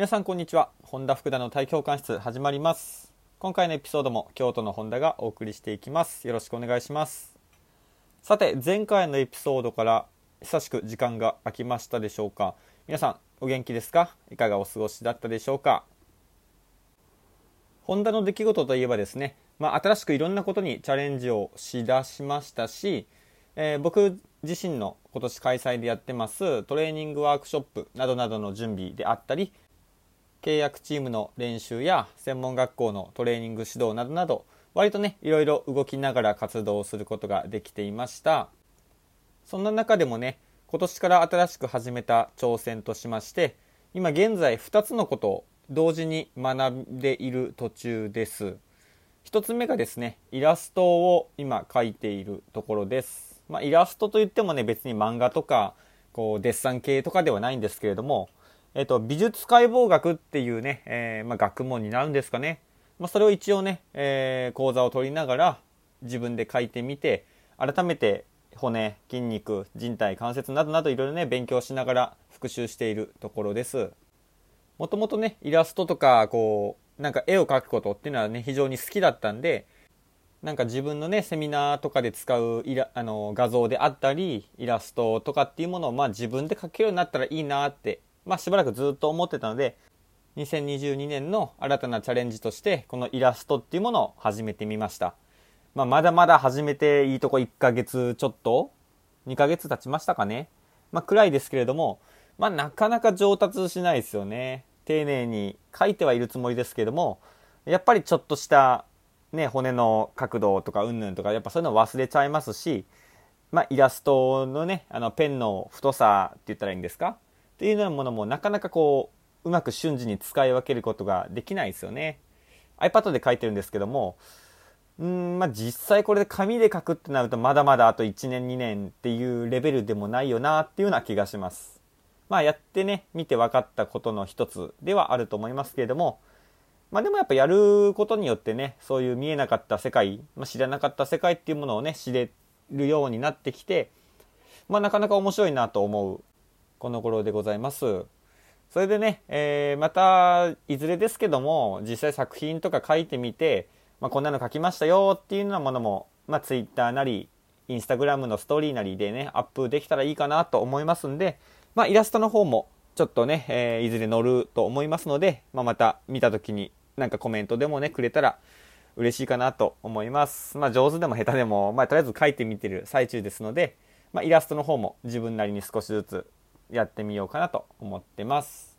皆さんこんにちは。本田福田の体教官室始まります。今回のエピソードも京都の本田がお送りしていきます。よろしくお願いします。さて前回のエピソードから久しく時間が空きましたでしょうか。皆さんお元気ですか？いかがお過ごしだったでしょうか？ホンダの出来事といえばですね、まあ、新しくいろんなことにチャレンジをしだしましたし、えー、僕自身の今年開催でやってますトレーニングワークショップなどなどの準備であったり契約チームの練習や専門学校のトレーニング指導などなど割とねいろいろ動きながら活動をすることができていました。そんな中でもね今年から新しく始めた挑戦としまして今現在2つのことを同時に学んでいる途中です。1つ目がですねイラストを今描いているところです。まあ、イラストといってもね別に漫画とかこうデッサン系とかではないんですけれどもえっと、美術解剖学っていうね、えー、まあ、学問になるんですかね。まあ、それを一応ね、えー、講座を取りながら自分で書いてみて、改めて骨、筋肉、人体、関節などなどいろいろね、勉強しながら復習しているところです。もともとね、イラストとか、こう、なんか絵を描くことっていうのはね、非常に好きだったんで、なんか自分のね、セミナーとかで使うイラあの画像であったり、イラストとかっていうものをまあ自分で描けるようになったらいいなってまあ、しばらくずっと思ってたので2022年の新たなチャレンジとしてこのイラストっていうものを始めてみました、まあ、まだまだ始めていいとこ1ヶ月ちょっと2ヶ月経ちましたかね。まあ暗いですけれどもまあなかなか上達しないですよね。丁寧に書いてはいるつもりですけどもやっぱりちょっとしたね骨の角度とかうんぬんとかやっぱそういうの忘れちゃいますしまあイラストのねあのペンの太さって言ったらいいんですか？っていうようなものもなかなかこう、うまく瞬時に使い分けることができないですよね。iPad で書いてるんですけども、うん、まあ、実際これで紙で書くってなるとまだまだあと1年2年っていうレベルでもないよなっていうような気がします。まあやってね、見て分かったことの一つではあると思いますけれども、まあでもやっぱやることによってね、そういう見えなかった世界、まあ、知らなかった世界っていうものをね、知れるようになってきて、まあなかなか面白いなと思うこの頃でございます。それでね、えー、また、いずれですけども、実際作品とか書いてみて、まあ、こんなの書きましたよっていうようなものも、まあ、Twitter なり、インスタグラムのストーリーなりでね、アップできたらいいかなと思いますんで、まあ、イラストの方も、ちょっとね、えー、いずれ載ると思いますので、まあ、また見た時に、なんかコメントでもね、くれたら、嬉しいかなと思います。まあ、上手でも下手でも、まあ、とりあえず書いてみてる最中ですので、まあ、イラストの方も自分なりに少しずつやってみようかなと思ってます。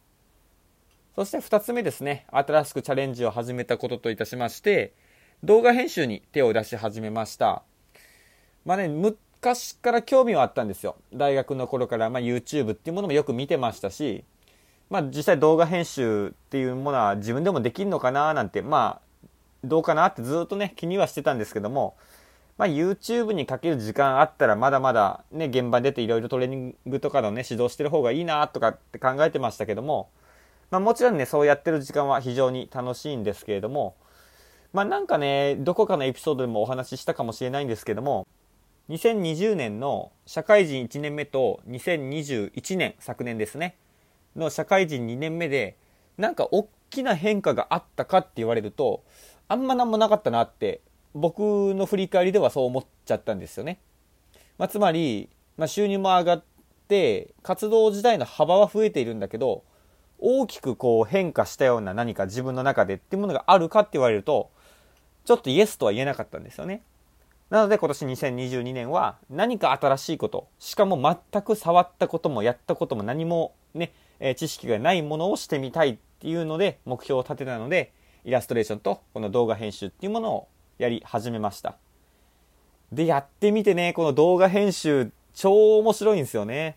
そして2つ目ですね、新しくチャレンジを始めたことといたしまして、動画編集に手を出し始めました。まあね、昔から興味はあったんですよ。大学の頃から、まあ、YouTube っていうものもよく見てましたし、まあ実際動画編集っていうものは自分でもできるのかななんて、まあどうかなってずっとね気にはしてたんですけども、まあ、YouTube にかける時間あったらまだまだね、現場出ていろいろトレーニングとかのね、指導してる方がいいなとかって考えてましたけども、まあ、もちろんね、そうやってる時間は非常に楽しいんですけれども、まあ、なんかね、どこかのエピソードでもお話ししたかもしれないんですけども、2020年の社会人1年目と2021年、昨年ですね、の社会人2年目で、なんか大きな変化があったかって言われると、あんまなんもなかったなって僕の振り返りではそう思っちゃったんですよね。まあ、つまり、まあ、収入も上がって活動自体の幅は増えているんだけど大きくこう変化したような何か自分の中でっていうものがあるかって言われるとちょっとイエスとは言えなかったんですよね。なので今年2022年は何か新しいことしかも全く触ったこともやったことも何もね、え知識がないものをしてみたいっていうので目標を立てたのでイラストレーションとこの動画編集っていうものをやり始めました。で、やってみてね、この動画編集、超面白いんですよね。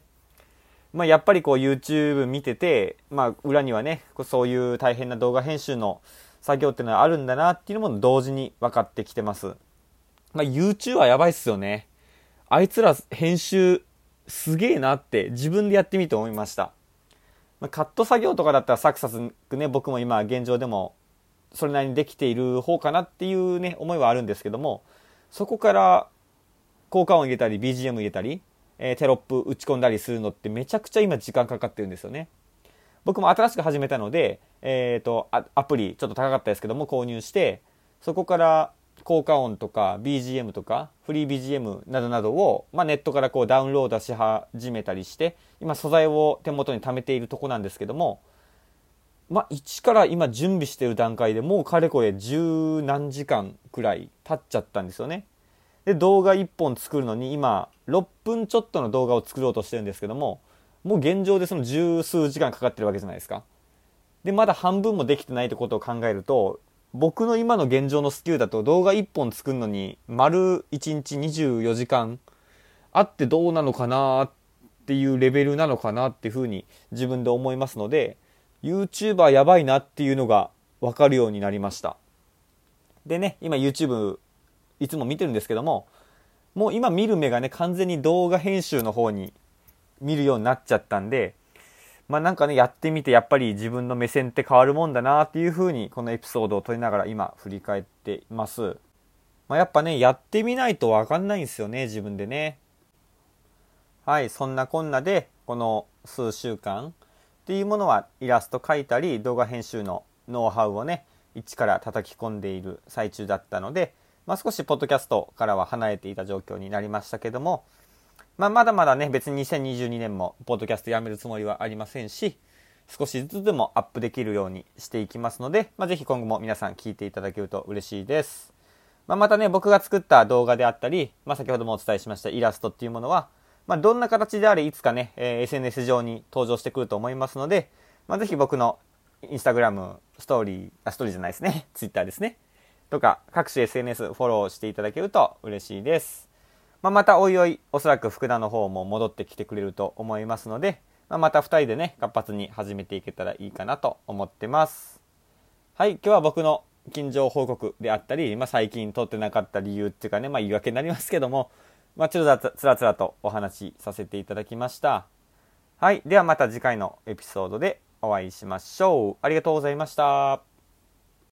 まあ、やっぱりこう YouTube 見てて、まあ、裏にはね、そういう大変な動画編集の作業っていうのはあるんだなっていうのも同時に分かってきてます。まあ、YouTube はやばいっすよね。あいつら編集すげえなって自分でやってみて思いました。まあ、カット作業とかだったらサクサクね、僕も今現状でもそれなりにできている方かなっていうね、思いはあるんですけども、そこから効果音入れたり、BGM 入れたり、えー、テロップ打ち込んだりするのってめちゃくちゃ今時間かかってるんですよね。僕も新しく始めたので、えっ、ー、と、アプリちょっと高かったですけども購入して、そこから効果音とか BGM とかフリー BGM などなどを、まあ、ネットからこうダウンロードし始めたりして今素材を手元に貯めているとこなんですけどもまあ、一から今準備してる段階でもうかれこれ十何時間くらい経っちゃったんですよね。で、動画1本作るのに今、6分ちょっとの動画を作ろうとしてるんですけども、もう現状でその十数時間かかってるわけじゃないですか。で、まだ半分もできてないってことを考えると、僕の今の現状のスキルだと動画1本作るのに丸1日24時間あってどうなのかなっていうレベルなのかなっていうふうに自分で思いますので、YouTuber やばいなっていうのが分かるようになりました。でね、今 YouTube いつも見てるんですけども、もう今見る目がね、完全に動画編集の方に見るようになっちゃったんで、まあなんかね、やってみてやっぱり自分の目線って変わるもんだなっていう風にこのエピソードを撮りながら今振り返っています。まあ、やっぱね、やってみないとわかんないんですよね、自分でね。はい、そんなこんなで、この数週間っていうものはイラスト描いたり動画編集のノウハウをね、一から叩き込んでいる最中だったので、まあ、少しポッドキャストからは離れていた状況になりましたけども、まあ、まだまだね、別に2022年もポッドキャストやめるつもりはありませんし、少しずつでもアップできるようにしていきますので、まあ、ぜひ今後も皆さん聞いていただけると嬉しいです。まあ、またね、僕が作った動画であったり、まあ、先ほどもお伝えしましたイラストっていうものは、まあ、どんな形であれいつかね、えー、SNS 上に登場してくると思いますので、まあ、ぜひ僕のインスタグラム、ストーリー、あ、ストーリーじゃないですね。ツイッターですね。とか、各種 SNS フォローしていただけると嬉しいです。まあ、またおいおい、おそらく福田の方も戻ってきてくれると思いますので、まあ、また2人でね、活発に始めていけたらいいかなと思ってます。はい、今日は僕の近所報告であったり、まあ、最近撮ってなかった理由っていうかね、まあ、言い訳になりますけども、まあ、ちょっとつらつらとお話しさせていただきました。はい。ではまた次回のエピソードでお会いしましょう。ありがとうございました。